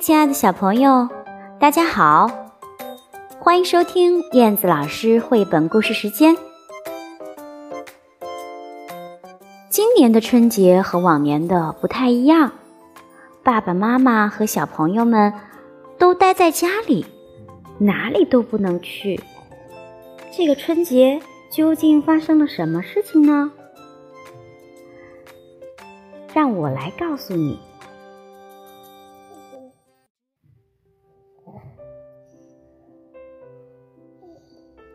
亲爱的小朋友，大家好，欢迎收听燕子老师绘本故事时间。今年的春节和往年的不太一样，爸爸妈妈和小朋友们都待在家里，哪里都不能去。这个春节究竟发生了什么事情呢？让我来告诉你。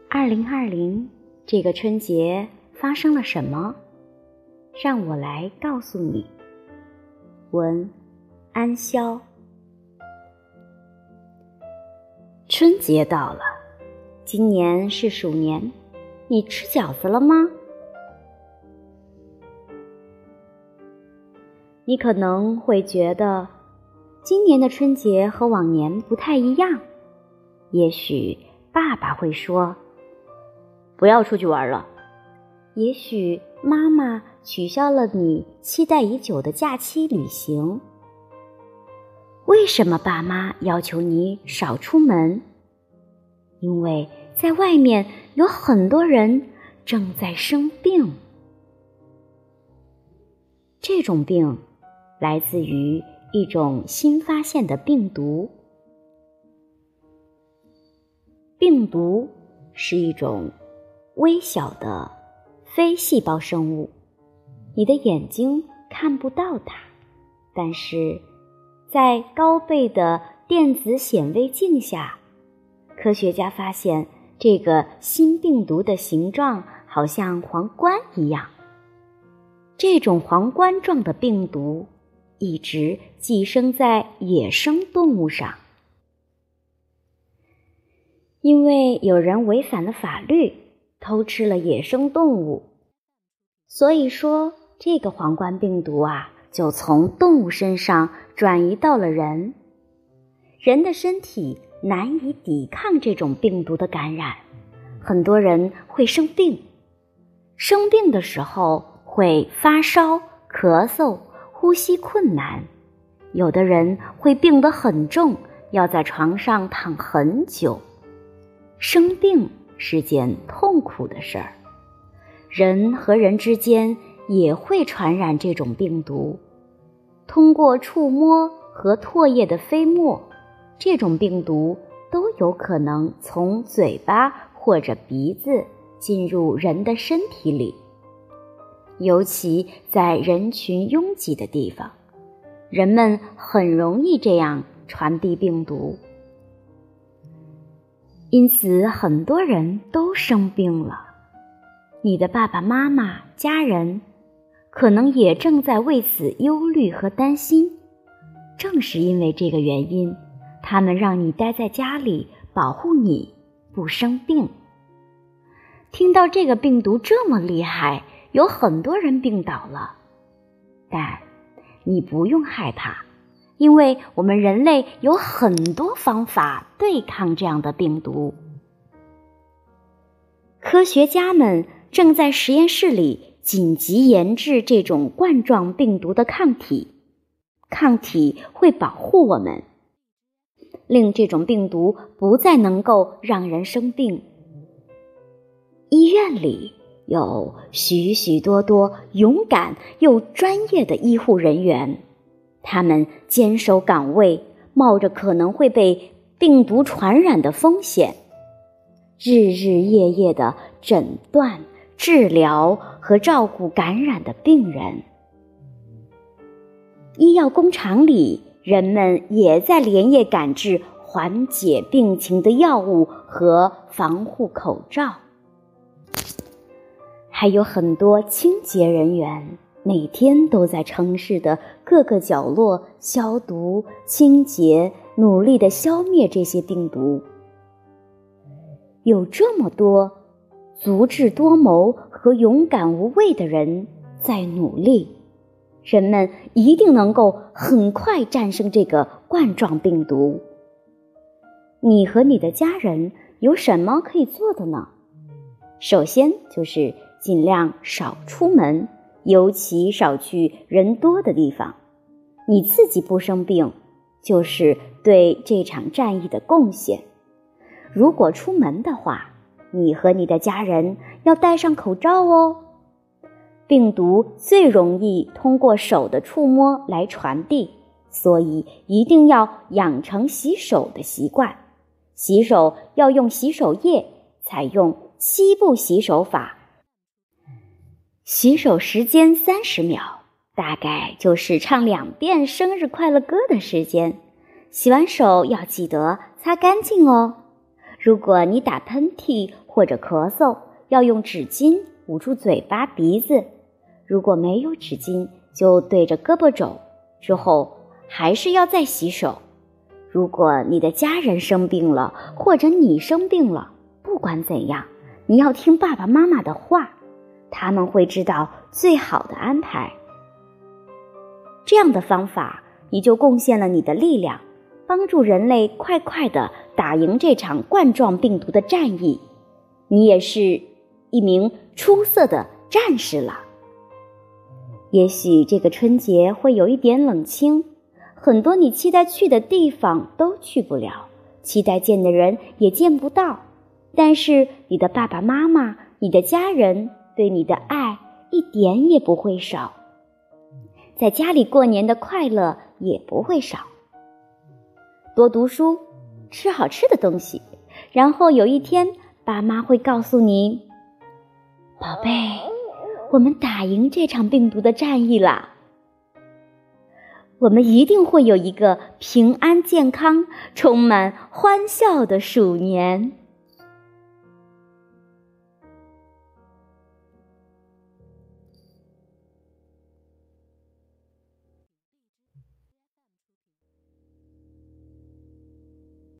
二零二零这个春节发生了什么？让我来告诉你。文安潇，春节到了，今年是鼠年，你吃饺子了吗？你可能会觉得，今年的春节和往年不太一样。也许爸爸会说。不要出去玩了。也许妈妈取消了你期待已久的假期旅行。为什么爸妈要求你少出门？因为在外面有很多人正在生病。这种病来自于一种新发现的病毒。病毒是一种。微小的非细胞生物，你的眼睛看不到它，但是在高倍的电子显微镜下，科学家发现这个新病毒的形状好像皇冠一样。这种皇冠状的病毒一直寄生在野生动物上，因为有人违反了法律。偷吃了野生动物，所以说这个皇冠病毒啊，就从动物身上转移到了人。人的身体难以抵抗这种病毒的感染，很多人会生病。生病的时候会发烧、咳嗽、呼吸困难，有的人会病得很重，要在床上躺很久。生病。是件痛苦的事儿，人和人之间也会传染这种病毒。通过触摸和唾液的飞沫，这种病毒都有可能从嘴巴或者鼻子进入人的身体里。尤其在人群拥挤的地方，人们很容易这样传递病毒。因此，很多人都生病了。你的爸爸妈妈、家人可能也正在为此忧虑和担心。正是因为这个原因，他们让你待在家里，保护你不生病。听到这个病毒这么厉害，有很多人病倒了，但你不用害怕。因为我们人类有很多方法对抗这样的病毒，科学家们正在实验室里紧急研制这种冠状病毒的抗体。抗体会保护我们，令这种病毒不再能够让人生病。医院里有许许多多勇敢又专业的医护人员。他们坚守岗位，冒着可能会被病毒传染的风险，日日夜夜的诊断、治疗和照顾感染的病人。医药工厂里，人们也在连夜赶制缓解病情的药物和防护口罩，还有很多清洁人员。每天都在城市的各个角落消毒、清洁，努力的消灭这些病毒。有这么多足智多谋和勇敢无畏的人在努力，人们一定能够很快战胜这个冠状病毒。你和你的家人有什么可以做的呢？首先就是尽量少出门。尤其少去人多的地方，你自己不生病，就是对这场战役的贡献。如果出门的话，你和你的家人要戴上口罩哦。病毒最容易通过手的触摸来传递，所以一定要养成洗手的习惯。洗手要用洗手液，采用七步洗手法。洗手时间三十秒，大概就是唱两遍生日快乐歌的时间。洗完手要记得擦干净哦。如果你打喷嚏或者咳嗽，要用纸巾捂住嘴巴、鼻子。如果没有纸巾，就对着胳膊肘。之后还是要再洗手。如果你的家人生病了，或者你生病了，不管怎样，你要听爸爸妈妈的话，他们会知道最好的安排。这样的方法，你就贡献了你的力量，帮助人类快快的打赢这场冠状病毒的战役。你也是一名出色的战士了。也许这个春节会有一点冷清，很多你期待去的地方都去不了，期待见的人也见不到。但是你的爸爸妈妈、你的家人对你的爱一点也不会少，在家里过年的快乐也不会少。多读书，吃好吃的东西，然后有一天，爸妈会告诉你：“宝贝。”我们打赢这场病毒的战役啦！我们一定会有一个平安、健康、充满欢笑的鼠年。